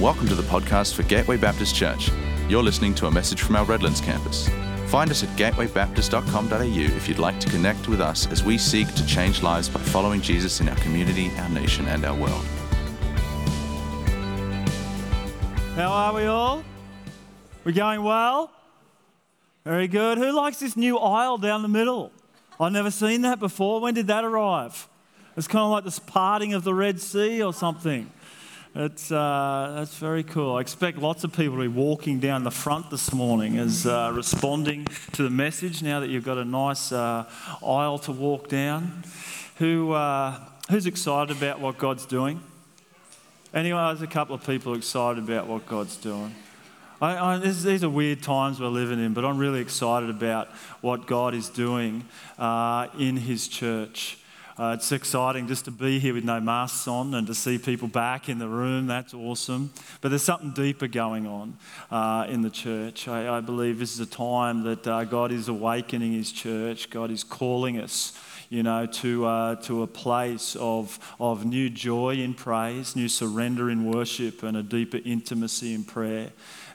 Welcome to the podcast for Gateway Baptist Church. You're listening to a message from our Redlands campus. Find us at gatewaybaptist.com.au if you'd like to connect with us as we seek to change lives by following Jesus in our community, our nation, and our world. How are we all? We're going well? Very good. Who likes this new aisle down the middle? I've never seen that before. When did that arrive? It's kind of like this parting of the Red Sea or something. It's, uh, that's very cool. I expect lots of people to be walking down the front this morning as uh, responding to the message now that you've got a nice uh, aisle to walk down. Who, uh, who's excited about what God's doing? Anyone? There's a couple of people excited about what God's doing. I, I, this, these are weird times we're living in, but I'm really excited about what God is doing uh, in His church. Uh, it's exciting just to be here with no masks on and to see people back in the room. That's awesome. But there's something deeper going on uh, in the church. I, I, believe this is a time that uh, God is awakening His church. God is calling us you know, to, uh, to a place of, of new joy in praise, new surrender in worship, and a deeper intimacy in prayer.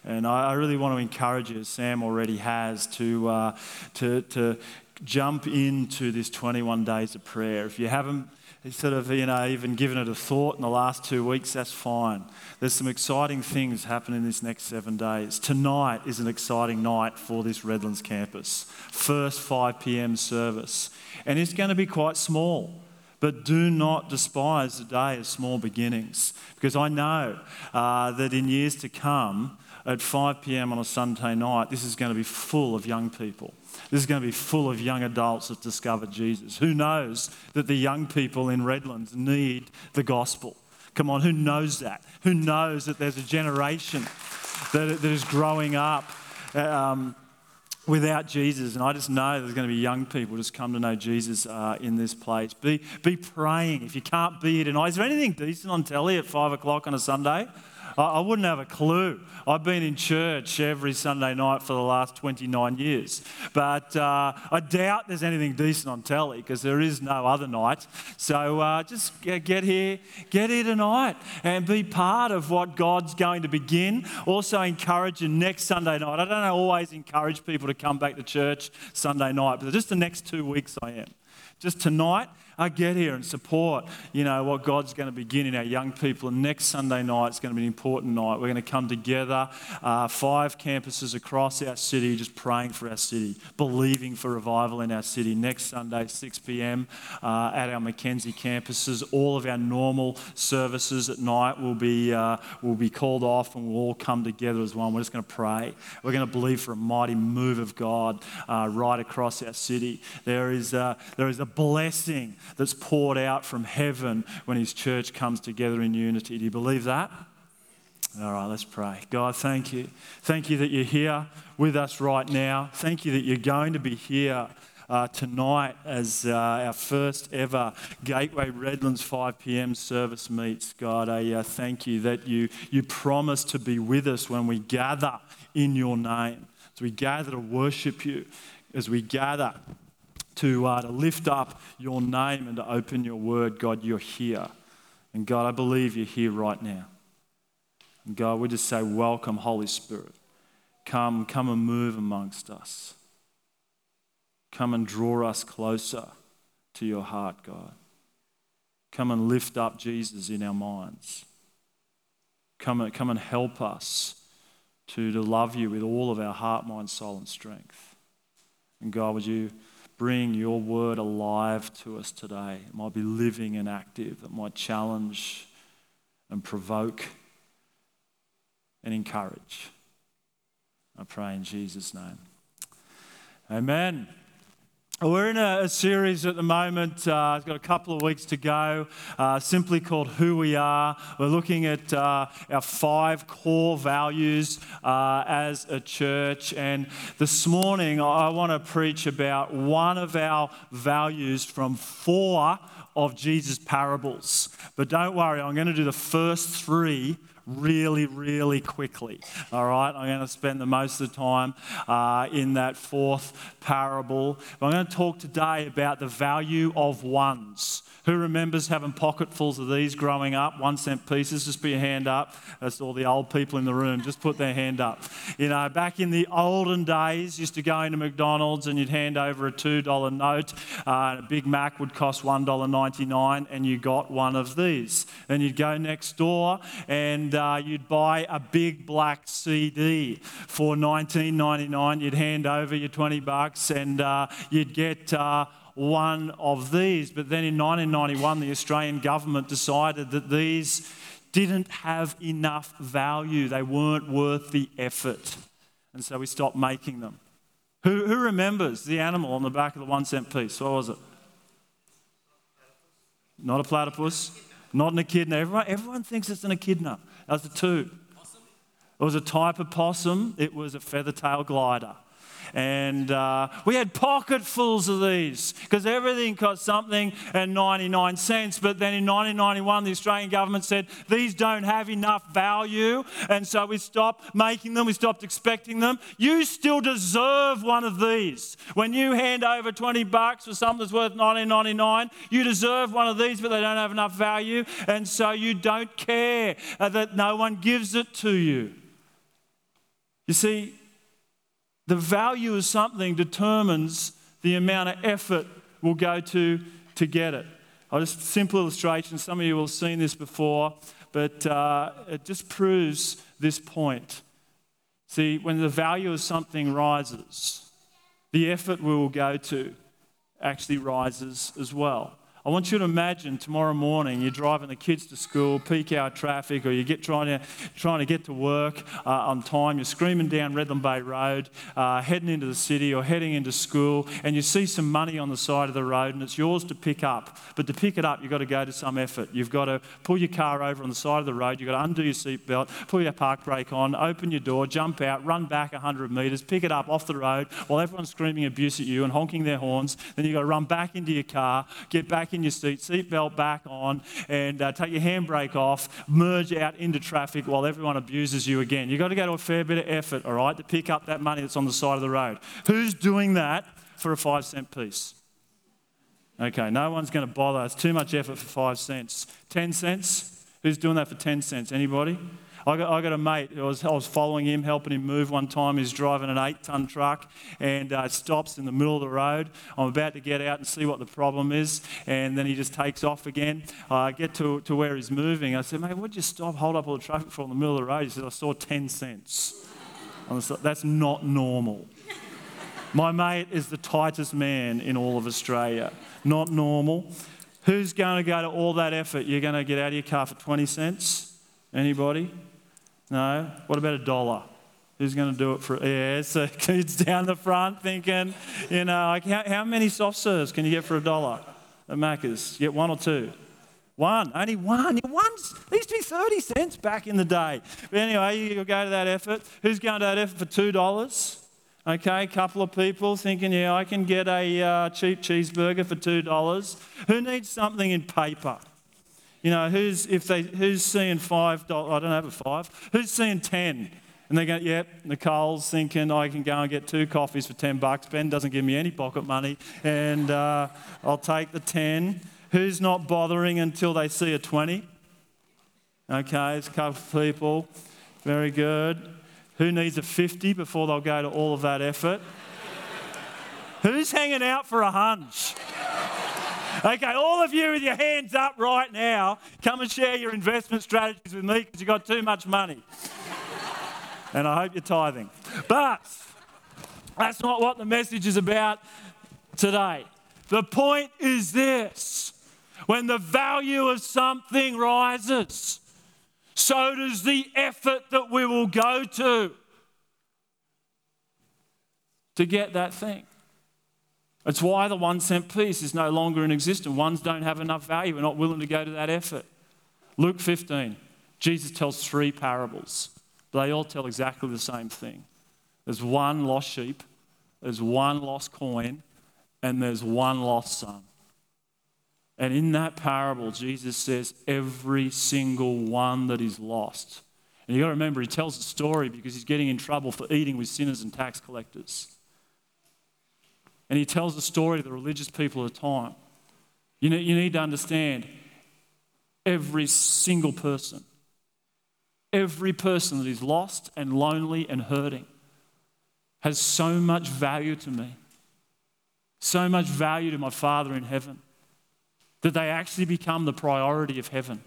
And I, I really want to encourage you, as Sam already has, to, uh, to, to jump into this 21 days of prayer. If you haven't sort of, you know, even given it a thought in the last two weeks, that's fine. There's some exciting things happening in this next seven days. Tonight is an exciting night for this Redlands campus. First 5 p.m. service. And it's going to be quite small. But do not despise the day of small beginnings, because I know uh, that in years to come, at 5 p.m. on a Sunday night, this is going to be full of young people. This is going to be full of young adults that discovered Jesus. Who knows that the young people in Redlands need the gospel? Come on, who knows that? Who knows that there's a generation that, that is growing up um, without Jesus? And I just know there's going to be young people just come to know Jesus uh, in this place. Be, be praying. If you can't be here tonight, is there anything decent on telly at 5 o'clock on a Sunday? I wouldn't have a clue. I've been in church every Sunday night for the last 29 years. But uh, I doubt there's anything decent on telly because there is no other night. So uh, just get here, get here tonight and be part of what God's going to begin. Also, encourage you next Sunday night. I don't always encourage people to come back to church Sunday night, but just the next two weeks I am. Just tonight I get here and support, you know, what God's going to begin in our young people. And next Sunday night is going to be an important night. We're going to come together, uh, five campuses across our city, just praying for our city, believing for revival in our city. Next Sunday, 6 p.m. Uh, at our Mackenzie campuses. All of our normal services at night will be, uh, will be called off and we'll all come together as one. We're just going to pray. We're going to believe for a mighty move of God uh, right across our city. There is, uh, there is a blessing that's poured out from heaven when his church comes together in unity. Do you believe that? All right, let's pray. God, thank you. Thank you that you're here with us right now. Thank you that you're going to be here uh, tonight as uh, our first ever Gateway Redlands 5 p.m. service meets. God, I uh, thank you that you, you promise to be with us when we gather in your name. As we gather to worship you, as we gather to, uh, to lift up your name and to open your word. God, you're here. And God, I believe you're here right now. And God, we just say, Welcome, Holy Spirit. Come, come and move amongst us. Come and draw us closer to your heart, God. Come and lift up Jesus in our minds. Come and, come and help us to, to love you with all of our heart, mind, soul, and strength. And God, would you bring your word alive to us today. It might be living and active, it might challenge and provoke and encourage. I pray in Jesus' name. Amen. We're in a, a, series at the moment. Uh, it's got a couple of weeks to go, uh, simply called Who We Are. We're looking at uh, our five core values uh, as a church. And this morning, I want to preach about one of our values from four of Jesus' parables. But don't worry, I'm going to do the first three really, really quickly. All right, I'm going to spend the most of the time uh, in that fourth parable. But I'm going to talk today about the value of ones. Who remembers having pocketfuls of these growing up? One cent pieces, just put your hand up. That's all the old people in the room. Just put their hand up. You know, back in the olden days, used to go into McDonald's and you'd hand over a $2 note. Uh, a Big Mac would cost $1.99 and you got one of these. Then you'd go next door and uh, you'd buy a big black CD for $19.99. You'd hand over your 20 bucks and uh, you'd get uh, one of these. But then in 1991, the Australian government decided that these didn't have enough value, they weren't worth the effort. And so we stopped making them. Who, who remembers the animal on the back of the one cent piece? What was it? Not a platypus, not an echidna. Everyone, everyone thinks it's an echidna. That's a two. It was a type of possum, it was a feather tail glider. And uh, we had pocketfuls of these because everything cost something and 99 cents. But then in 1991, the Australian government said these don't have enough value. And so we stopped making them, we stopped expecting them. You still deserve one of these. When you hand over 20 bucks for something that's worth 19.99, you deserve one of these, but they don't have enough value. And so you don't care uh, that no one gives it to you. You see, the value of something determines the amount of effort we'll go to to get it. I'll just simple illustration. Some of you will have seen this before, but uh, it just proves this point. See, when the value of something rises, the effort we will go to actually rises as well. I want you to imagine tomorrow morning you're driving the kids to school, peak hour traffic, or you get trying to, trying to get to work uh, on time. You're screaming down Redland Bay Road, uh, heading into the city or heading into school, and you see some money on the side of the road, and it's yours to pick up. But to pick it up, you've got to go to some effort. You've got to pull your car over on the side of the road, you've got to undo your seatbelt, pull your park brake on, open your door, jump out, run back 100 metres, pick it up off the road while everyone's screaming abuse at you and honking their horns. Then you've got to run back into your car, get back in your seat, seatbelt back on, and uh, take your handbrake off, merge out into traffic while everyone abuses you again. You've got to go to a fair bit of effort, all right, to pick up that money that's on the side of the road. Who's doing that for a five cent piece? Okay, no one's going to bother. It's too much effort for five cents. Ten cents? Who's doing that for 10 cents? Anybody? I got, I got a mate, I was, I was following him, helping him move one time. He's driving an eight ton truck and uh, stops in the middle of the road. I'm about to get out and see what the problem is, and then he just takes off again. I get to, to where he's moving. I said, Mate, what'd you stop, hold up all the traffic for in the middle of the road? He said, I saw 10 cents. I That's not normal. My mate is the tightest man in all of Australia. Not normal. Who's going to go to all that effort? You're going to get out of your car for 20 cents? Anybody? No? What about a dollar? Who's going to do it for? Yeah, so kids down the front thinking, you know, like how, how many soft serves can you get for a dollar at Macca's? Get one or two? One, only one. One used to be 30 cents back in the day. But anyway, you go to that effort. Who's going to that effort for $2? Okay, a couple of people thinking, yeah, I can get a uh, cheap cheeseburger for $2. Who needs something in paper? You know, who's if they who's seeing five dollars? I don't have a five. Who's seeing ten? And they go, yep, Nicole's thinking I can go and get two coffees for 10 bucks. Ben doesn't give me any pocket money, and uh, I'll take the 10. Who's not bothering until they see a 20? Okay, it's a couple of people. Very good. Who needs a 50 before they'll go to all of that effort? Who's hanging out for a hunch? Okay, all of you with your hands up right now, come and share your investment strategies with me because you've got too much money. and I hope you're tithing. But that's not what the message is about today. The point is this when the value of something rises, so does the effort that we will go to to get that thing. It's why the one cent piece is no longer in existence. Ones don't have enough value. We're not willing to go to that effort. Luke 15, Jesus tells three parables. They all tell exactly the same thing. There's one lost sheep, there's one lost coin, and there's one lost son. And in that parable, Jesus says every single one that is lost And you've got to remember, he tells the story because he's getting in trouble for eating with sinners and tax collectors. And he tells the story to the religious people of the time. You need, you need to understand every single person, every person that is lost and lonely and hurting has so much value to me, so much value to my Father in heaven, that they actually become the priority of heaven.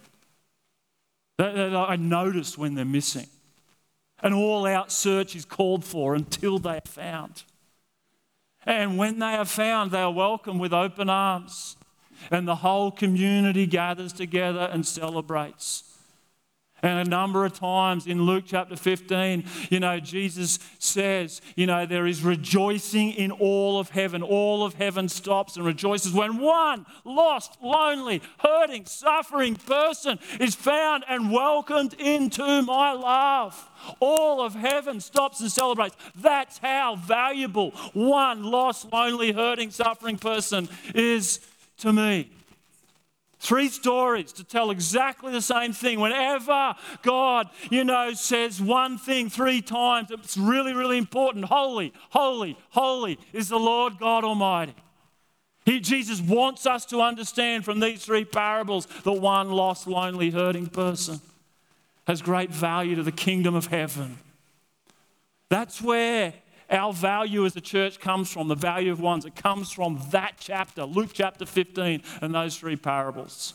That, that I notice when they're missing. An all out search is called for until they are found. And when they are found, they are welcomed with open arms. And the whole community gathers together and celebrates. And a number of times in Luke chapter 15, you know, Jesus says, you know, there is rejoicing in all of heaven. All of heaven stops and rejoices when one lost, lonely, hurting, suffering person is found and welcomed into my love. All of heaven stops and celebrates. That's how valuable one lost, lonely, hurting, suffering person is to me. Three stories to tell exactly the same thing. Whenever God, you know, says one thing three times, it's really, really important. Holy, holy, holy is the Lord God Almighty. He, Jesus wants us to understand from these three parables that one lost, lonely, hurting person has great value to the kingdom of heaven. That's where our value as a church comes from, the value of ones. It comes from that chapter, Luke chapter 15, and those three parables.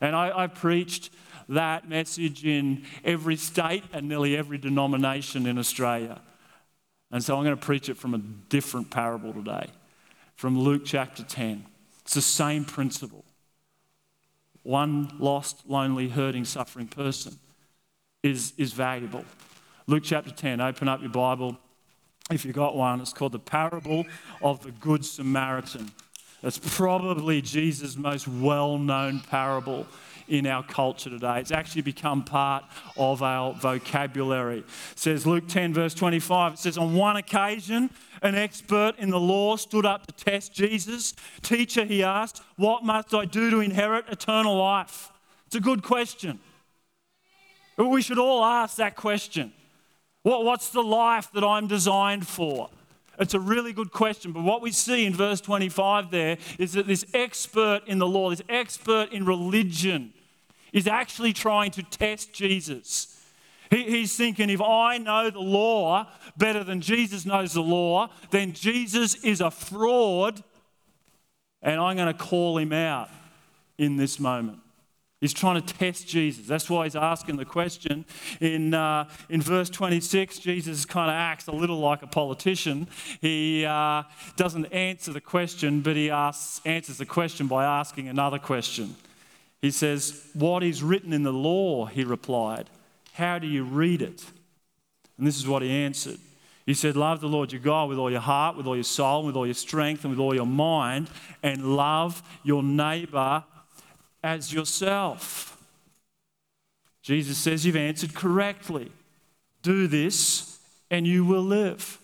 And I, I preached that message in every state and nearly every denomination in Australia. And so I'm going to preach it from a different parable today, from Luke chapter 10. It's the same principle. One lost, lonely, hurting, suffering person is, is valuable. Luke chapter 10, open up your Bible if you got one, it's called the parable of the Good Samaritan. It's probably Jesus' most well known parable in our culture today. It's actually become part of our vocabulary. It says Luke 10, verse 25, it says, On one occasion, an expert in the law stood up to test Jesus. Teacher, he asked, What must I do to inherit eternal life? It's a good question. We should all ask that question. What, what's the life that I'm designed for? It's a really good question, but what we see in verse 25 there is that this expert in the law, this expert in religion, is actually trying to test Jesus. He, he's thinking if I know the law better than Jesus knows the law, then Jesus is a fraud, and I'm going to call him out in this moment. He's trying to test Jesus. That's why he's asking the question. In, uh, in verse 26, Jesus kind of acts a little like a politician. He uh, doesn't answer the question, but he asks, answers the question by asking another question. He says, What is written in the law? He replied. How do you read it? And this is what he answered. He said, Love the Lord your God with all your heart, with all your soul, with all your strength, and with all your mind, and love your neighbor as yourself. Jesus says, You've answered correctly. Do this, and you will live.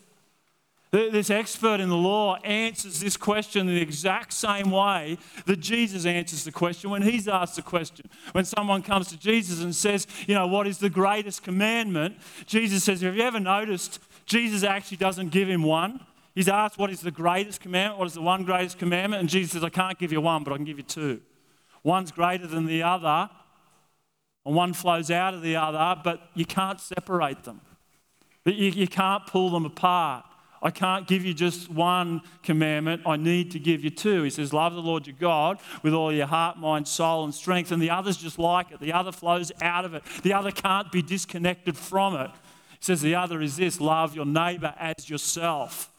This expert in the law answers this question the exact same way that Jesus answers the question when he's asked the question. When someone comes to Jesus and says, You know, what is the greatest commandment? Jesus says, Have you ever noticed Jesus actually doesn't give him one? He's asked, What is the greatest commandment? What is the one greatest commandment? And Jesus says, I can't give you one, but I can give you two. One's greater than the other, and one flows out of the other, but you can't separate them. You, you can't pull them apart. I can't give you just one commandment. I need to give you two. He says, Love the Lord your God with all your heart, mind, soul, and strength. And the other's just like it. The other flows out of it. The other can't be disconnected from it. He says, The other is this love your neighbor as yourself.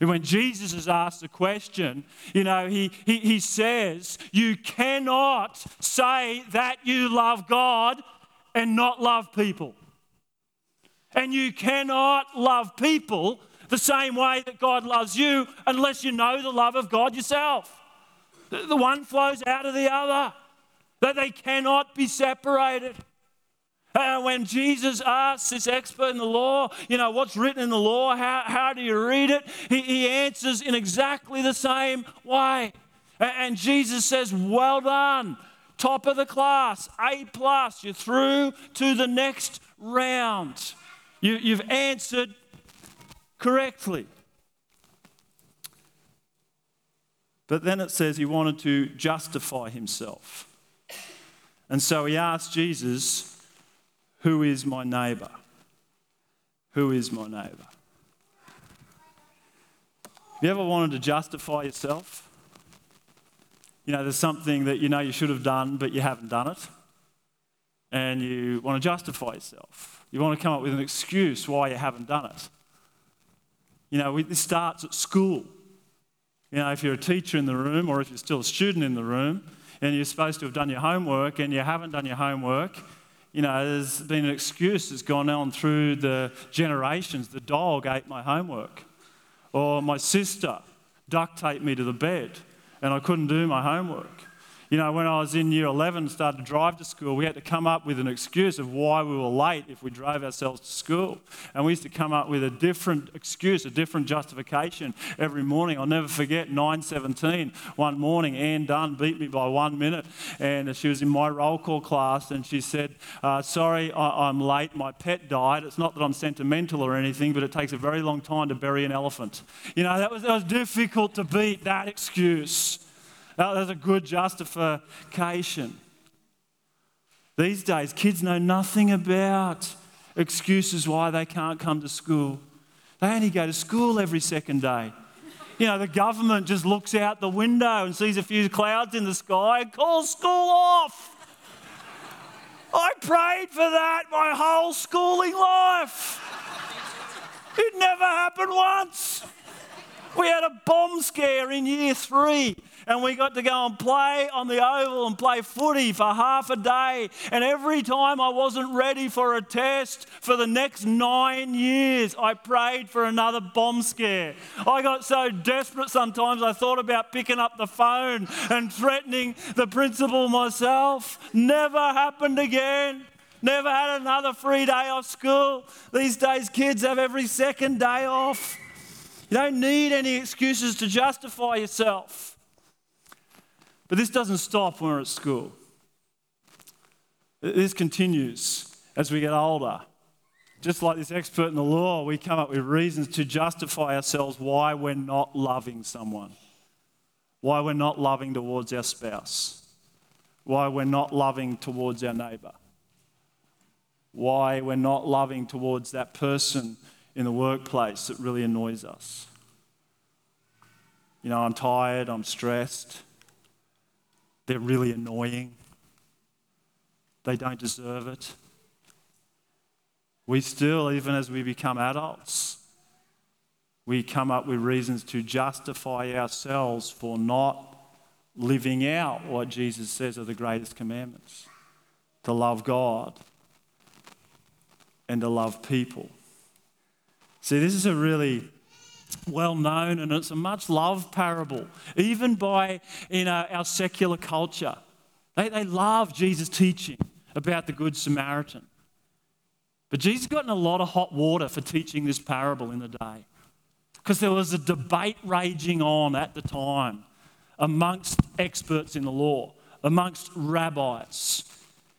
And when Jesus is asked the question, you know, he, he, he says, You cannot say that you love God and not love people. And you cannot love people the same way that God loves you unless you know the love of God yourself. The one flows out of the other, that they cannot be separated. Uh, when Jesus asks this expert in the law, you know, what's written in the law? How, how do you read it? He, he answers in exactly the same way. And Jesus says, Well done, top of the class, A plus, you're through to the next round. You, you've answered correctly. But then it says he wanted to justify himself. And so he asked Jesus, Who is my neighbor? Who is my neighbor? Have you ever wanted to justify yourself? You know, there's something that you know you should have done, but you haven't done it. And you want to justify yourself. You want to come up with an excuse why you haven't done it. You know, this starts at school. You know, if you're a teacher in the room or if you're still a student in the room and you're supposed to have done your homework and you haven't done your homework, you know, there's been an excuse that's gone on through the generations. The dog ate my homework, or my sister duct taped me to the bed and I couldn't do my homework. You know, when I was in year 11 and started to drive to school, we had to come up with an excuse of why we were late if we drove ourselves to school. And we used to come up with a different excuse, a different justification every morning. I'll never forget 9.17, one morning, Anne Dunn beat me by one minute. And she was in my roll call class and she said, uh, sorry, I- I'm late, my pet died. It's not that I'm sentimental or anything, but it takes a very long time to bury an elephant. You know, that was, that was difficult to beat that excuse. That's a good justification. These days, kids know nothing about excuses why they can't come to school. They only go to school every second day. You know, the government just looks out the window and sees a few clouds in the sky and calls school off. I prayed for that my whole schooling life. It never happened once. We had a bomb scare in year three and we got to go and play on the oval and play footy for half a day. And every time I wasn't ready for a test for the next nine years, I prayed for another bomb scare. I got so desperate sometimes I thought about picking up the phone and threatening the principal myself. Never happened again. Never had another free day off school. These days, kids have every second day off. You don't need any excuses to justify yourself. But this doesn't stop when we're at school. This continues as we get older. Just like this expert in the law, we come up with reasons to justify ourselves why we're not loving someone, why we're not loving towards our spouse, why we're not loving towards our neighbour, why we're not loving towards that person in the workplace that really annoys us. You know, I'm tired, I'm stressed, they're really annoying. They don't deserve it. We still, even as we become adults, we come up with reasons to justify ourselves for not living out what Jesus says are the greatest commandments to love God and to love people. See, this is a really well known and it's a much loved parable, even by you know, our secular culture. They, they love Jesus' teaching about the Good Samaritan. But Jesus got in a lot of hot water for teaching this parable in the day because there was a debate raging on at the time amongst experts in the law, amongst rabbis.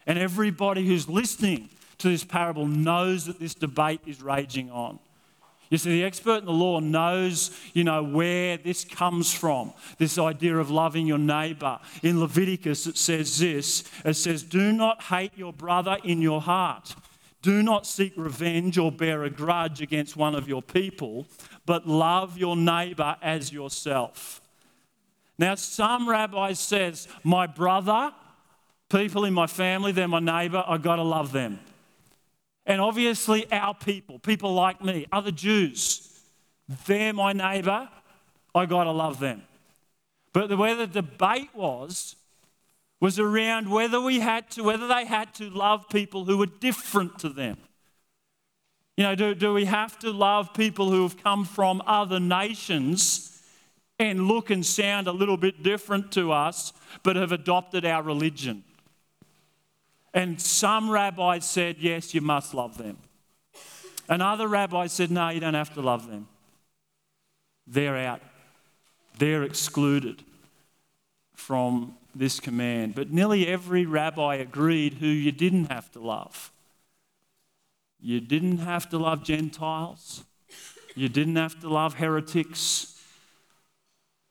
And everybody who's listening to this parable knows that this debate is raging on. You see, the expert in the law knows, you know, where this comes from. This idea of loving your neighbor. In Leviticus, it says this. It says, "Do not hate your brother in your heart. Do not seek revenge or bear a grudge against one of your people, but love your neighbor as yourself." Now, some rabbis says, "My brother, people in my family, they're my neighbor. I've got to love them." And obviously, our people, people like me, other Jews, they're my neighbor. I got to love them. But the, where the debate was, was around whether we had to, whether they had to love people who were different to them. You know, do, do we have to love people who have come from other nations and look and sound a little bit different to us, but have adopted our religion? And some rabbis said, yes, you must love them. And other rabbis said, no, you don't have to love them. They're out, they're excluded from this command. But nearly every rabbi agreed who you didn't have to love. You didn't have to love Gentiles. You didn't have to love heretics.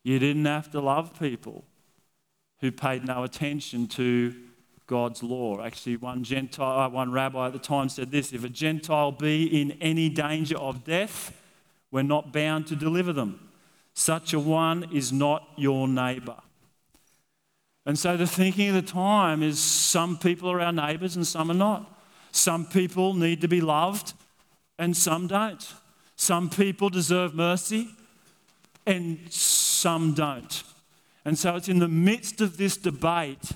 You didn't have to love people who paid no attention to God's law. Actually, one Gentile, uh, one rabbi at the time said this: "If a Gentile be in any danger of death, we're not bound to deliver them. Such a one is not your neighbor." And so the thinking of the time is some people are our neighbors and some are not. Some people need to be loved and some don't. Some people deserve mercy and some don't. And so it's in the midst of this debate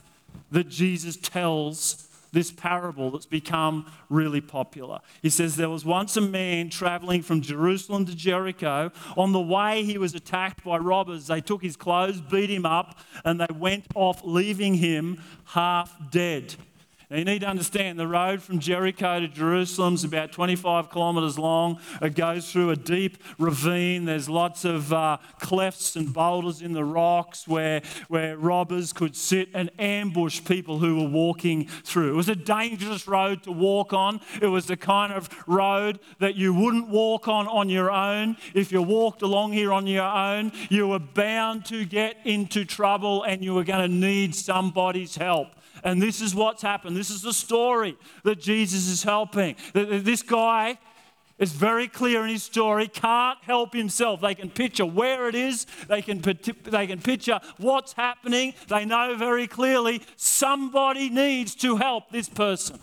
that Jesus tells this parable that's become really popular. He says, There was once a man traveling from Jerusalem to Jericho. On the way, he was attacked by robbers. They took his clothes, beat him up, and they went off, leaving him half dead. Now, you need to understand the road from Jericho to Jerusalem is about 25 kilometres long. It goes through a deep ravine. There's lots of uh, clefts and boulders in the rocks where, where robbers could sit and ambush people who were walking through. It was a dangerous road to walk on. It was the kind of road that you wouldn't walk on on your own. If you walked along here on your own, you were bound to get into trouble and you were going to need somebody's help. And this is what's happened. This is the story that Jesus is helping. This guy is very clear in his story, can't help himself. They can picture where it is, they can, they can picture what's happening. They know very clearly somebody needs to help this person.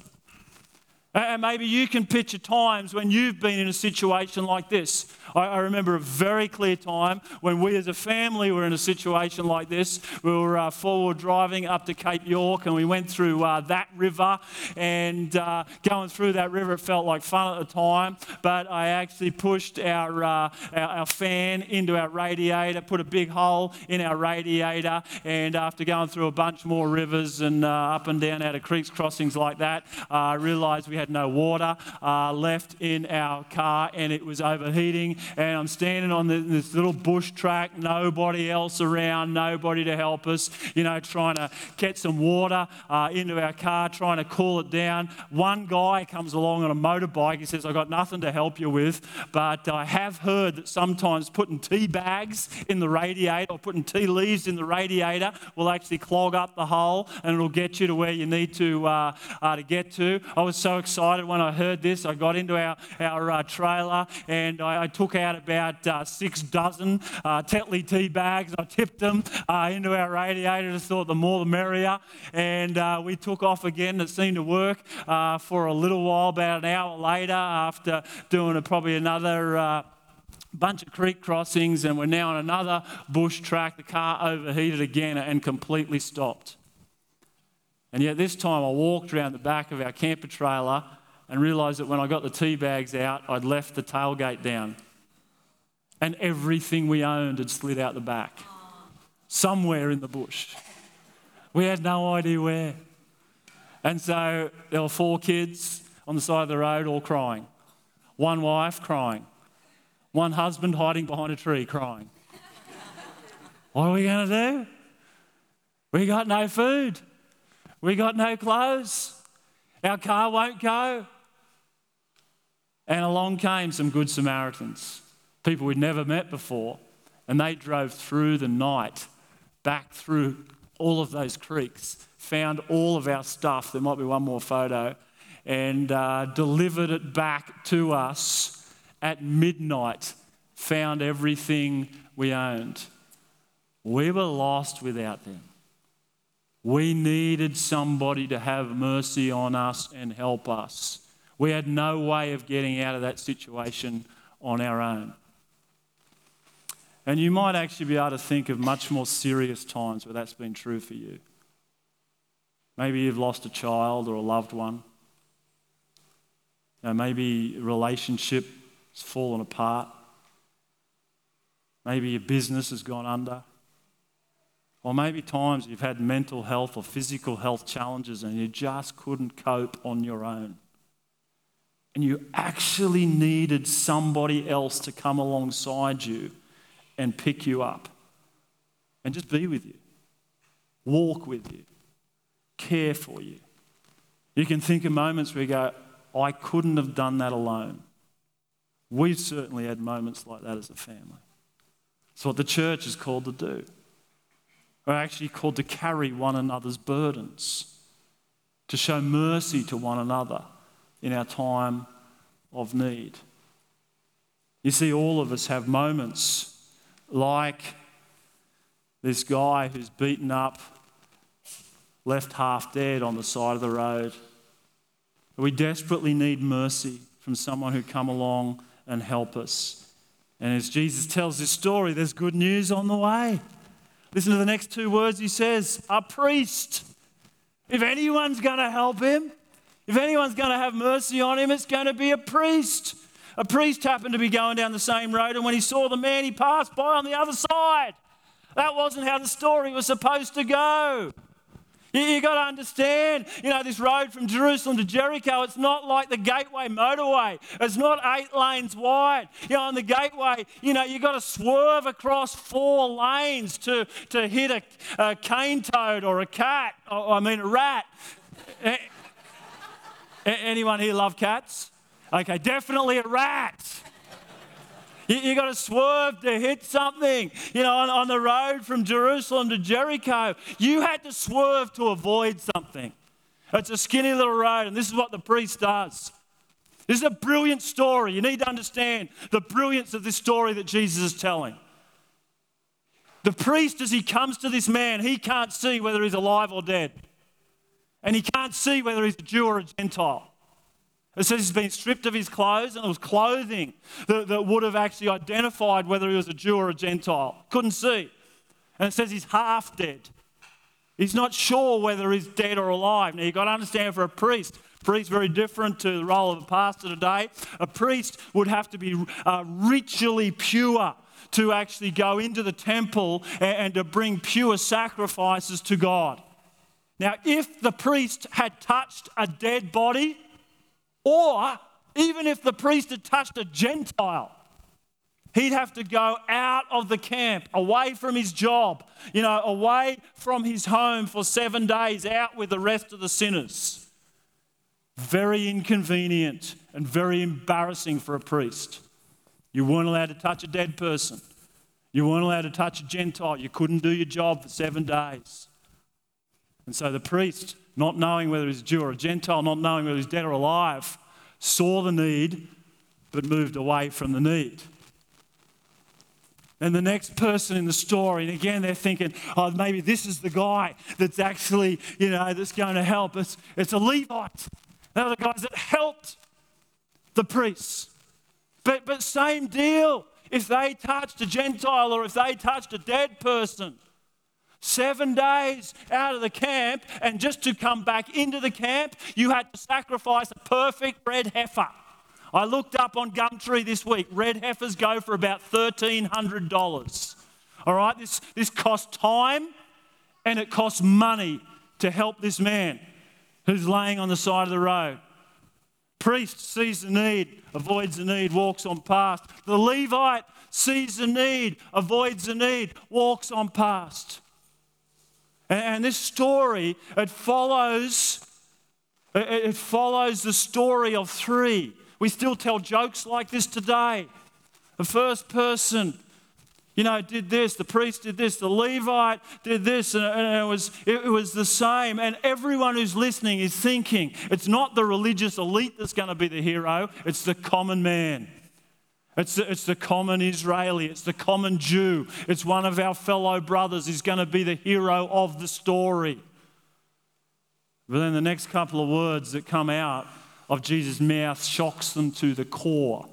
And maybe you can picture times when you've been in a situation like this. I, remember a very clear time when we as a family were in a situation like this. We were uh, forward driving up to Cape York and we went through uh, that river. And uh, going through that river, it felt like fun at the time. But I actually pushed our, uh, our, our, fan into our radiator, put a big hole in our radiator. And after going through a bunch more rivers and uh, up and down out of creeks, crossings like that, I realized we had no water uh, left in our car and it was overheating and I'm standing on this little bush track, nobody else around, nobody to help us, you know, trying to get some water uh, into our car, trying to cool it down. One guy comes along on a motorbike. He says, I've got nothing to help you with, but I have heard that sometimes putting tea bags in the radiator or putting tea leaves in the radiator will actually clog up the hole and it'll get you to where you need to, uh, uh, to get to. I was so excited when I heard this. I got into our, our uh, trailer and I, I took out about uh, six dozen uh, Tetley tea bags. I tipped them uh, into our radiator. Just thought the more the merrier. And uh, we took off again. It seemed to work uh, for a little while. About an hour later, after doing a, probably another uh, bunch of creek crossings, and we're now on another bush track. The car overheated again and completely stopped. And yet, this time I walked around the back of our camper trailer and realised that when I got the tea bags out, I'd left the tailgate down and everything we owned had slid out the back somewhere in the bush. We had no idea where. And so there were four kids on the side of the road all crying. One wife crying. One husband hiding behind a tree crying. what are we going to do? We got no food. We got no clothes. Our car won't go. And along came some good Samaritans people we'd never met before. And they drove through the night, back through all of those creeks, found all of our stuff. There might be one more photo. And uh, delivered it back to us at midnight, found everything we owned. We were lost without them. We needed somebody to have mercy on us and help us. We had no way of getting out of that situation on our own. And you might actually be able to think of much more serious times where that's been true for you. Maybe you've lost a child or a loved one. You know, maybe a relationship has fallen apart. Maybe your business has gone under. Or maybe times you've had mental health or physical health challenges and you just couldn't cope on your own. And you actually needed somebody else to come alongside you and pick you up and just be with you. walk with you, care for you. You can think of moments where you go, I couldn't have done that alone. We've certainly had moments like that as a family. It's what the church is called to do. We're actually called to carry one another's burdens, to show mercy to one another in our time of need. You see, all of us have moments like this guy who's beaten up, left half dead on the side of the road. We desperately need mercy from someone who come along and help us. And as Jesus tells this story, there's good news on the way. Listen to the next two words he says a priest. If anyone's going to help him, if anyone's going to have mercy on him, it's going to be a priest. A priest happened to be going down the same road, and when he saw the man, he passed by on the other side. That wasn't how the story was supposed to go. You, you got to understand, you know, this road from Jerusalem to Jericho, it's not like the Gateway motorway. It's not eight lanes wide. You know, on the Gateway, you know, you got to swerve across four lanes to, to hit a, a cane toad or a cat, or, I mean, a rat. Anyone here love cats? Okay, definitely a rat. You, you got to swerve to hit something. You know, on, on the road from Jerusalem to Jericho, you had to swerve to avoid something. It's a skinny little road, and this is what the priest does. This is a brilliant story. You need to understand the brilliance of this story that Jesus is telling. The priest, as he comes to this man, he can't see whether he's alive or dead. And he can't see whether he's a Jew or a Gentile. It says he's been stripped of his clothes, and it was clothing that, that would have actually identified whether he was a Jew or a Gentile. Couldn't see. And it says he's half dead. He's not sure whether he's dead or alive. Now, you've got to understand for a priest, priest very different to the role of a pastor today. A priest would have to be uh, ritually pure to actually go into the temple and, and to bring pure sacrifices to God. Now, if the priest had touched a dead body, or even if the priest had touched a Gentile, he'd have to go out of the camp, away from his job, you know, away from his home for seven days, out with the rest of the sinners. Very inconvenient and very embarrassing for a priest. You weren't allowed to touch a dead person. You weren't allowed to touch a Gentile. You couldn't do your job for seven days. And so the priest not knowing whether he's Jew or a Gentile, not knowing whether he's dead or alive, saw the need but moved away from the need. And the next person in the story, and again, they're thinking, oh, maybe this is the guy that's actually, you know, that's going to help. It's, it's a Levite. They're the guys that helped the priests. But, but same deal. If they touched a Gentile or if they touched a dead person, Seven days out of the camp, and just to come back into the camp, you had to sacrifice a perfect red heifer. I looked up on Gumtree this week. Red heifers go for about $1,300. All right, this, this costs time and it costs money to help this man who's laying on the side of the road. Priest sees the need, avoids the need, walks on past. The Levite sees the need, avoids the need, walks on past. And this story, it follows, it follows the story of three. We still tell jokes like this today. The first person, you know, did this, the priest did this, the Levite did this, and it was, it was the same. And everyone who's listening is thinking it's not the religious elite that's going to be the hero, it's the common man. It's the, it's the common Israeli, it's the common Jew, it's one of our fellow brothers who's going to be the hero of the story. But then the next couple of words that come out of Jesus' mouth shocks them to the core.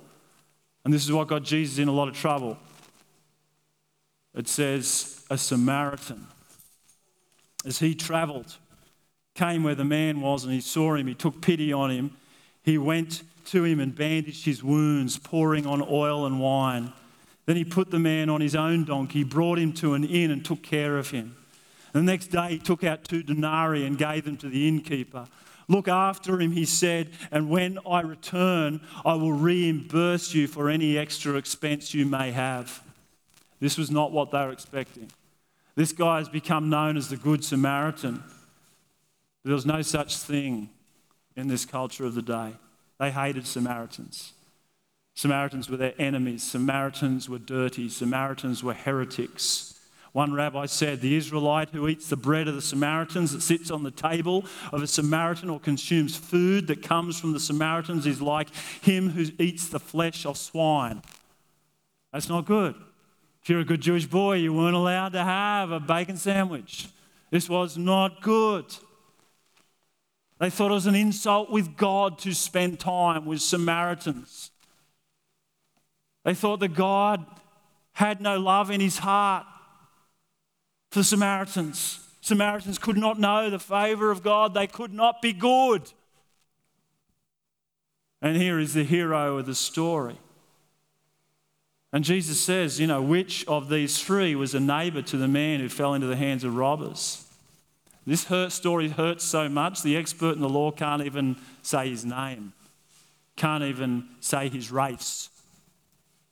And this is what got Jesus in a lot of trouble. It says, a Samaritan. As he traveled, came where the man was and he saw him, he took pity on him. He went to him and bandaged his wounds, pouring on oil and wine. Then he put the man on his own donkey, brought him to an inn, and took care of him. The next day he took out two denarii and gave them to the innkeeper. Look after him, he said, and when I return, I will reimburse you for any extra expense you may have. This was not what they were expecting. This guy has become known as the Good Samaritan. There was no such thing in this culture of the day. They hated Samaritans. Samaritans were their enemies. Samaritans were dirty. Samaritans were heretics. One rabbi said, The Israelite who eats the bread of the Samaritans that sits on the table of a Samaritan or consumes food that comes from the Samaritans is like him who eats the flesh of swine. That's not good. If you're a good Jewish boy, you weren't allowed to have a bacon sandwich. This was not good. They thought it was an insult with God to spend time with Samaritans. They thought that God had no love in his heart for Samaritans. Samaritans could not know the favor of God, they could not be good. And here is the hero of the story. And Jesus says, you know, which of these three was a neighbor to the man who fell into the hands of robbers? This hurt story hurts so much, the expert in the law can't even say his name, can't even say his race.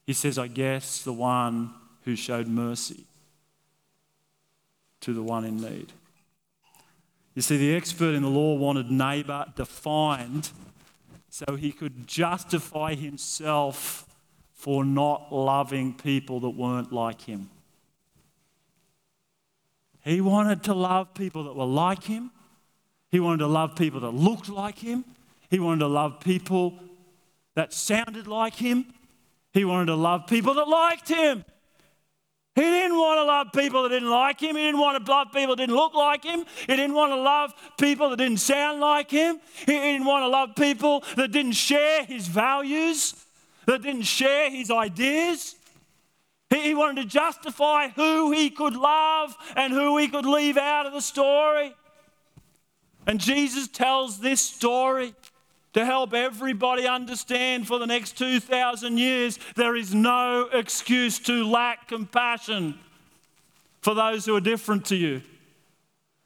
He says, I guess the one who showed mercy to the one in need. You see, the expert in the law wanted neighbour defined so he could justify himself for not loving people that weren't like him. He wanted to love people that were like him. He wanted to love people that looked like him. He wanted to love people that sounded like him. He wanted to love people that liked him. He didn't want to love people that didn't like him. He didn't want to love people that didn't look like him. He didn't want to love people that didn't sound like him. He didn't want to love people that didn't share his values, that didn't share his ideas. He wanted to justify who he could love and who he could leave out of the story. And Jesus tells this story to help everybody understand for the next 2,000 years there is no excuse to lack compassion for those who are different to you.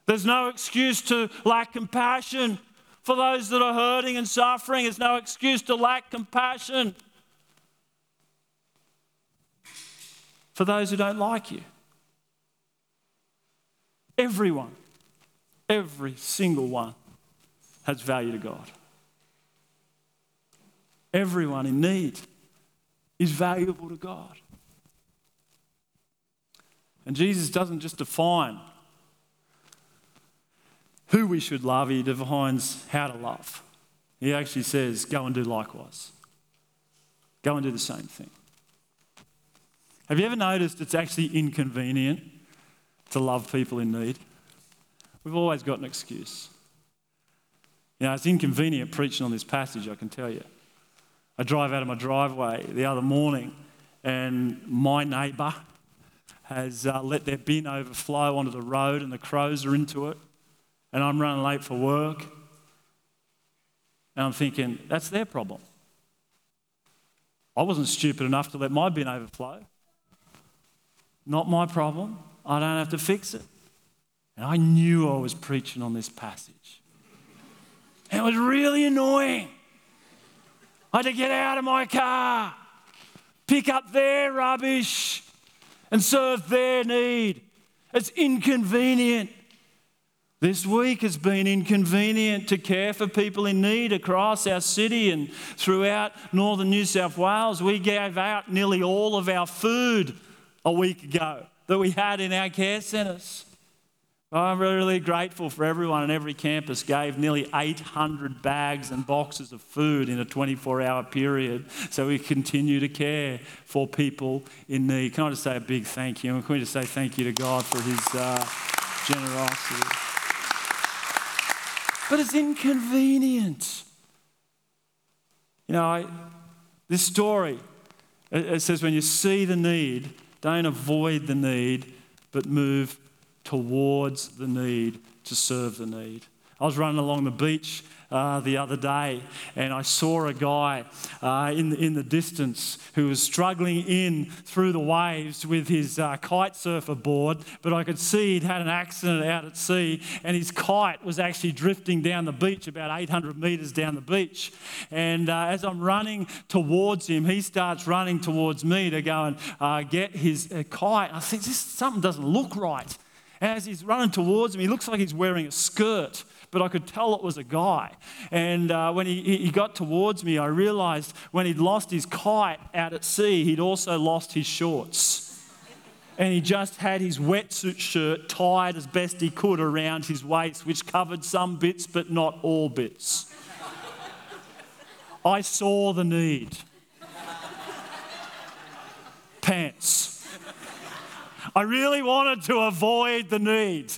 There's no excuse to lack compassion for those that are hurting and suffering. There's no excuse to lack compassion for those who don't like you. Everyone, every single one has value to God. Everyone in need is valuable to God. And Jesus doesn't just define who we should love, He defines how to love. He actually says, go and do likewise. Go and do the same thing. Have you ever noticed it's actually inconvenient to love people in need? We've always got an excuse. You know, it's inconvenient preaching on this passage, I can tell you. I drive out of my driveway the other morning, and my neighbour has uh, let their bin overflow onto the road, and the crows are into it, and I'm running late for work. And I'm thinking, that's their problem. I wasn't stupid enough to let my bin overflow. Not my problem. I don't have to fix it. And I knew I was preaching on this passage. It was really annoying. I had to get out of my car, pick up their rubbish, and serve their need. It's inconvenient. This week has been inconvenient to care for people in need across our city and throughout northern New South Wales. We gave out nearly all of our food a week ago that we had in our care centres. I'm really, grateful for everyone on every campus gave nearly 800 bags and boxes of food in a 24 hour period so we continue to care for people in need. Can I just say a big thank you? And can we just say thank you to God for his uh, generosity? But it's inconvenient. You know, I, this story, it, it says when you see the need, don't avoid the need, but move towards the need to serve the need. I was running along the beach uh, the other day and I saw a guy uh, in, the, in the distance who was struggling in through the waves with his uh, kite surfer board, but I could see he'd had an accident out at sea and his kite was actually drifting down the beach about 800 metres down the beach. And uh, as I'm running towards him, he starts running towards me to go and uh, get his uh, kite. I think this something doesn't look right. And as he's running towards me, he looks like he's wearing a skirt, but I could tell it was a guy. And uh, when he, he got towards me, I realized when he'd lost his kite out at sea, he'd also lost his shorts and he just had his wetsuit shirt tied as best he could around his waist, which covered some bits but not all bits. I saw the need. Pants. I really wanted to avoid the need.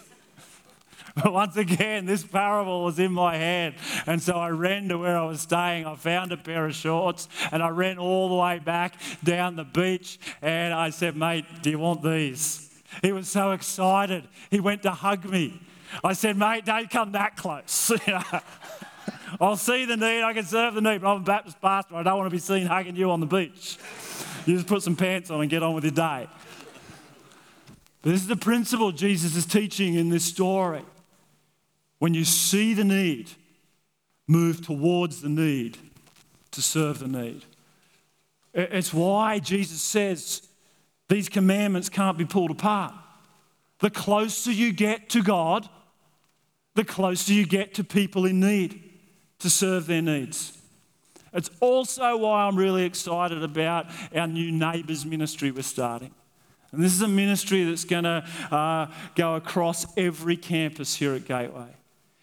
But once again, this parable was in my head. And so I ran to where I was staying. I found a pair of shorts and I ran all the way back down the beach. And I said, Mate, do you want these? He was so excited. He went to hug me. I said, Mate, don't come that close. I'll see the need, I can serve the need, but I'm a Baptist pastor. I don't want to be seen hugging you on the beach. You just put some pants on and get on with your day. But this is the principle Jesus is teaching in this story. When you see the need, move towards the need to serve the need. It's why Jesus says these commandments can't be pulled apart. The closer you get to God, the closer you get to people in need to serve their needs. It's also why I'm really excited about our new neighbours ministry we're starting. And this is a ministry that's going to uh, go across every campus here at Gateway.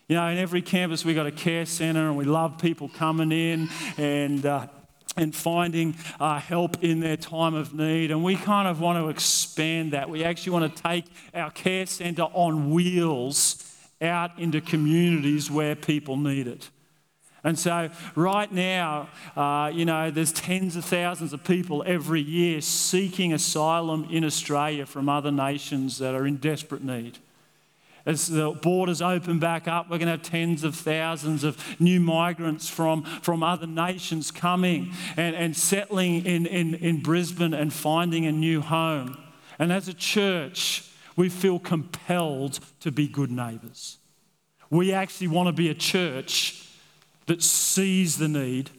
You know, in every campus we've got a care centre and we love people coming in and, uh, and finding uh, help in their time of need. And we kind of want to expand that. We actually want to take our care centre on wheels out into communities where people need it. And so, right now, uh, you know, there's tens of thousands of people every year seeking asylum in Australia from other nations that are in desperate need. As the borders open back up, we're going to have tens of thousands of new migrants from, from other nations coming and, and settling in, in, in Brisbane and finding a new home. And as a church, we feel compelled to be good neighbours. We actually want to be a church that sees the need,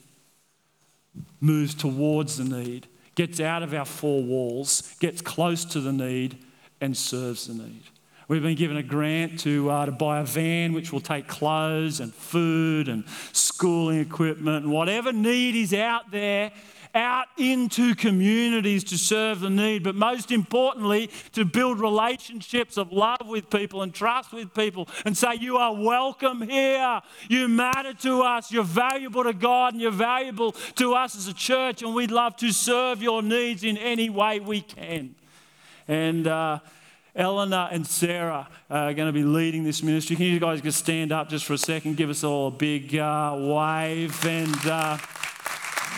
moves towards the need, gets out of our four walls, gets close to the need, and serves the need. We've been given a grant to, uh, to buy a van which will take clothes and food and schooling equipment and whatever need is out there out into communities to serve the need, but most importantly, to build relationships of love with people and trust with people and say, You are welcome here. You matter to us. You're valuable to God and you're valuable to us as a church, and we'd love to serve your needs in any way we can. And, uh, Eleanor and Sarah are going to be leading this ministry. Can you guys just stand up just for a second? Give us all a big uh, wave and. Uh,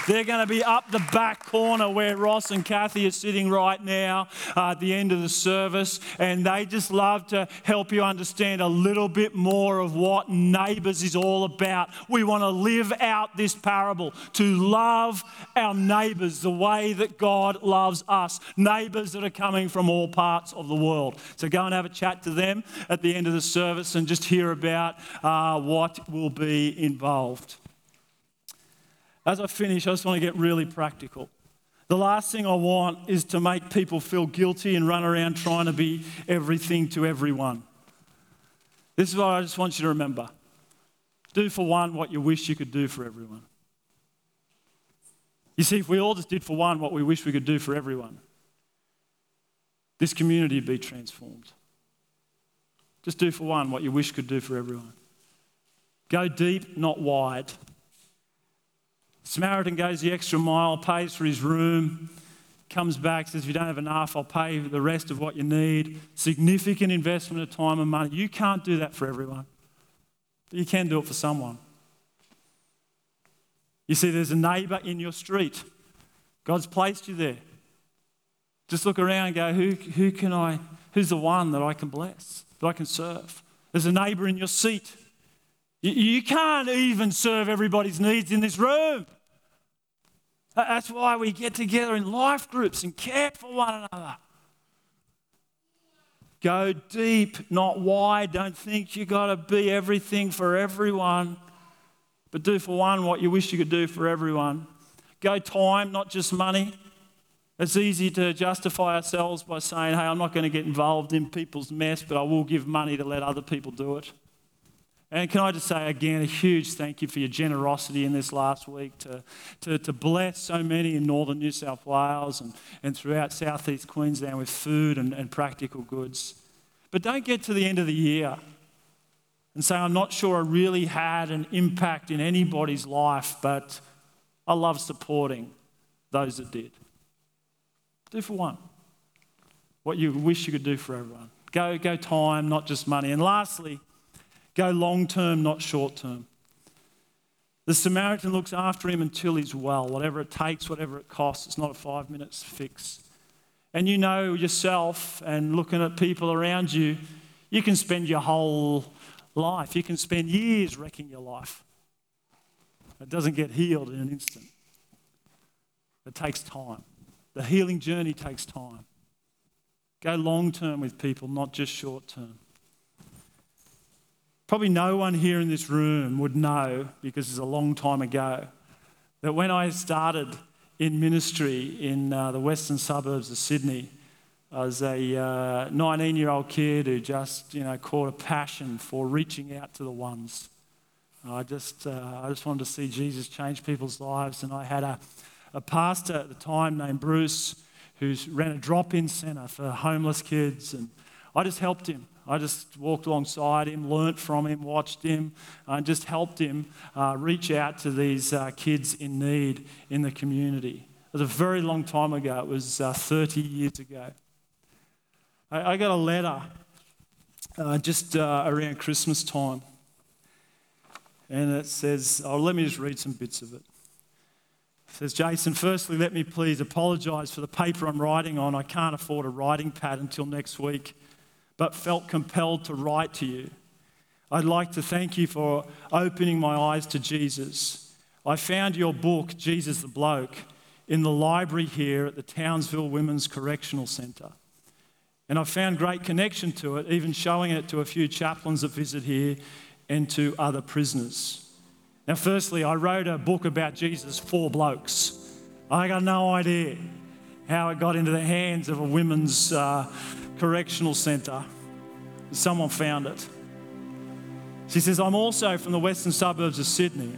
they're going to be up the back corner where Ross and Kathy are sitting right now uh, at the end of the service. And they just love to help you understand a little bit more of what neighbours is all about. We want to live out this parable to love our neighbours the way that God loves us, neighbours that are coming from all parts of the world. So go and have a chat to them at the end of the service and just hear about uh, what will be involved. As I finish, I just want to get really practical. The last thing I want is to make people feel guilty and run around trying to be everything to everyone. This is what I just want you to remember do for one what you wish you could do for everyone. You see, if we all just did for one what we wish we could do for everyone, this community would be transformed. Just do for one what you wish could do for everyone. Go deep, not wide. Samaritan goes the extra mile, pays for his room, comes back, says, If you don't have enough, I'll pay the rest of what you need. Significant investment of time and money. You can't do that for everyone, but you can do it for someone. You see, there's a neighbour in your street. God's placed you there. Just look around and go, who, who can I, who's the one that I can bless, that I can serve? There's a neighbour in your seat. You, you can't even serve everybody's needs in this room. That's why we get together in life groups and care for one another. Go deep, not wide. Don't think you've got to be everything for everyone, but do for one what you wish you could do for everyone. Go time, not just money. It's easy to justify ourselves by saying, hey, I'm not going to get involved in people's mess, but I will give money to let other people do it. And can I just say again a huge thank you for your generosity in this last week to, to, to bless so many in northern New South Wales and, and throughout southeast Queensland with food and, and practical goods. But don't get to the end of the year and say, I'm not sure I really had an impact in anybody's life, but I love supporting those that did. Do for one what you wish you could do for everyone. Go, go time, not just money. And lastly, Go long term, not short term. The Samaritan looks after him until he's well, whatever it takes, whatever it costs. It's not a five minutes fix. And you know yourself and looking at people around you, you can spend your whole life, you can spend years wrecking your life. It doesn't get healed in an instant, it takes time. The healing journey takes time. Go long term with people, not just short term. Probably no one here in this room would know, because it's a long time ago, that when I started in ministry in uh, the western suburbs of Sydney, I was a 19 uh, year old kid who just you know, caught a passion for reaching out to the ones. I just, uh, I just wanted to see Jesus change people's lives. And I had a, a pastor at the time named Bruce who ran a drop in centre for homeless kids. And I just helped him. I just walked alongside him, learnt from him, watched him, and just helped him uh, reach out to these uh, kids in need in the community. It was a very long time ago, it was uh, 30 years ago. I, I got a letter uh, just uh, around Christmas time, and it says, oh, let me just read some bits of it. It says, Jason, firstly, let me please apologise for the paper I'm writing on. I can't afford a writing pad until next week but felt compelled to write to you. I'd like to thank you for opening my eyes to Jesus. I found your book, Jesus the Bloke, in the library here at the Townsville Women's Correctional Centre. And I found great connection to it, even showing it to a few chaplains that visit here and to other prisoners. Now, firstly, I wrote a book about Jesus for blokes. I got no idea how it got into the hands of a women's uh, correctional centre. Someone found it. She says, I'm also from the western suburbs of Sydney,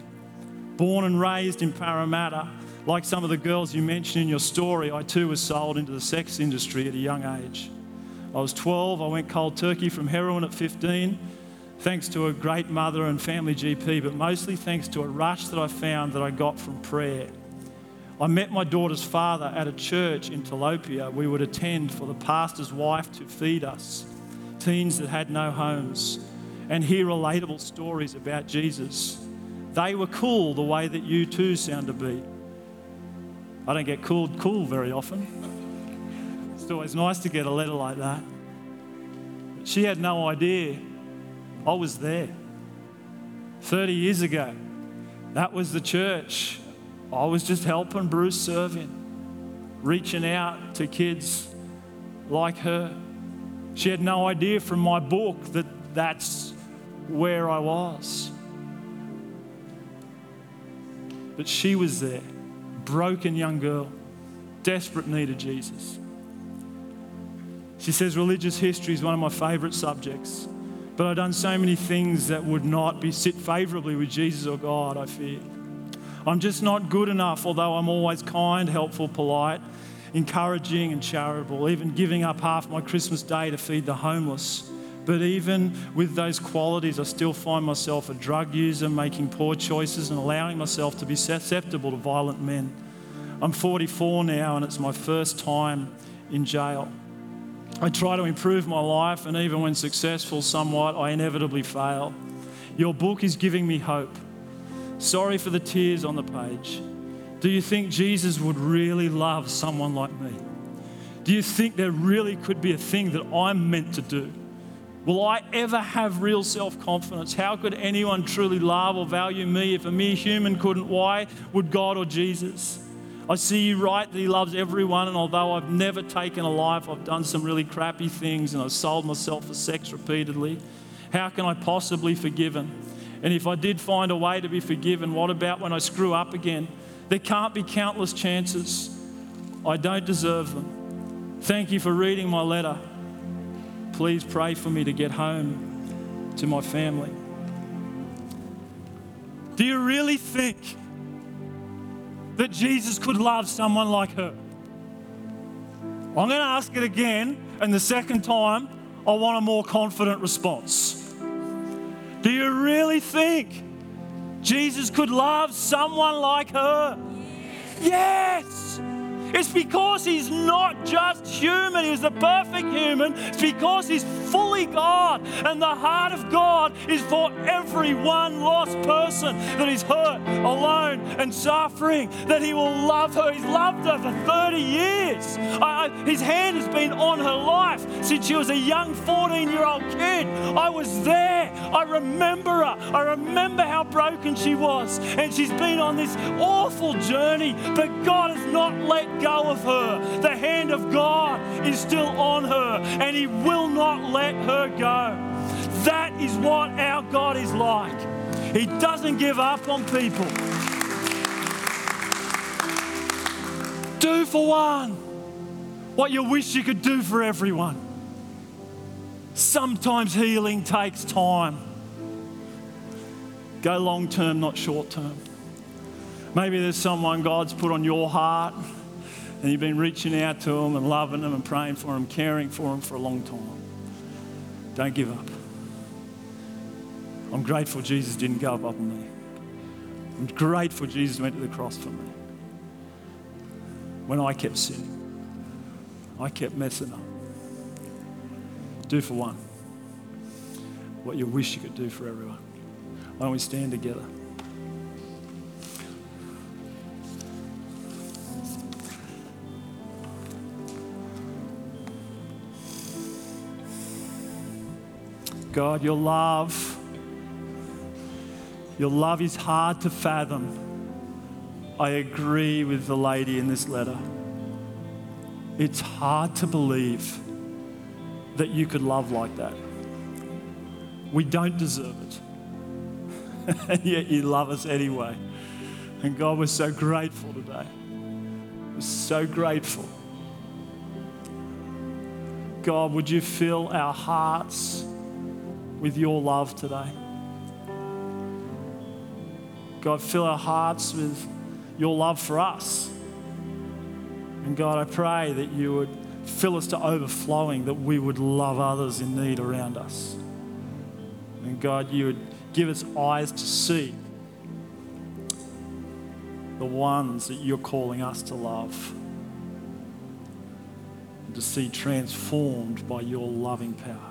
born and raised in Parramatta. Like some of the girls you mentioned in your story, I too was sold into the sex industry at a young age. I was 12, I went cold turkey from heroin at 15, thanks to a great mother and family GP, but mostly thanks to a rush that I found that I got from prayer. I met my daughter's father at a church in Telopea. We would attend for the pastor's wife to feed us, teens that had no homes, and hear relatable stories about Jesus. They were cool the way that you too sound to be. I don't get called cool very often. It's always nice to get a letter like that. But she had no idea I was there. 30 years ago, that was the church I was just helping Bruce serving, reaching out to kids like her. She had no idea from my book that that's where I was. But she was there, broken young girl, desperate need of Jesus. She says religious history is one of my favourite subjects, but I've done so many things that would not be sit favourably with Jesus or God, I fear. I'm just not good enough, although I'm always kind, helpful, polite, encouraging, and charitable, even giving up half my Christmas day to feed the homeless. But even with those qualities, I still find myself a drug user, making poor choices and allowing myself to be susceptible to violent men. I'm 44 now, and it's my first time in jail. I try to improve my life, and even when successful somewhat, I inevitably fail. Your book is giving me hope. Sorry for the tears on the page. Do you think Jesus would really love someone like me? Do you think there really could be a thing that I'm meant to do? Will I ever have real self confidence? How could anyone truly love or value me if a mere human couldn't? Why would God or Jesus? I see you write that He loves everyone, and although I've never taken a life, I've done some really crappy things and I've sold myself for sex repeatedly. How can I possibly forgive Him? And if I did find a way to be forgiven, what about when I screw up again? There can't be countless chances. I don't deserve them. Thank you for reading my letter. Please pray for me to get home to my family. Do you really think that Jesus could love someone like her? I'm going to ask it again, and the second time, I want a more confident response. Do you really think Jesus could love someone like her? Yes! It's because he's not just human, he's the perfect human. It's because he's fully God. And the heart of God is for every one lost person that is hurt, alone, and suffering, that he will love her. He's loved her for 30 years. I, I, his hand has been on her life since she was a young 14 year old kid. I was there. I remember her. I remember how broken she was. And she's been on this awful journey, but God has not let go of her. The hand of God is still on her, and He will not let her go. That is what our God is like. He doesn't give up on people. Do for one what you wish you could do for everyone. Sometimes healing takes time. Go long term, not short term. Maybe there's someone God's put on your heart and you've been reaching out to them and loving them and praying for them, caring for them for a long time. Don't give up. I'm grateful Jesus didn't give up on me. I'm grateful Jesus went to the cross for me. When I kept sinning, I kept messing up. Do for one what you wish you could do for everyone. Why don't we stand together? God, your love, your love is hard to fathom. I agree with the lady in this letter. It's hard to believe that you could love like that. We don't deserve it. and yet you love us anyway. And God, we're so grateful today. We're so grateful. God, would you fill our hearts with your love today? God, fill our hearts with your love for us. And God, I pray that you would fill us to overflowing, that we would love others in need around us. And God, you would give us eyes to see the ones that you're calling us to love and to see transformed by your loving power.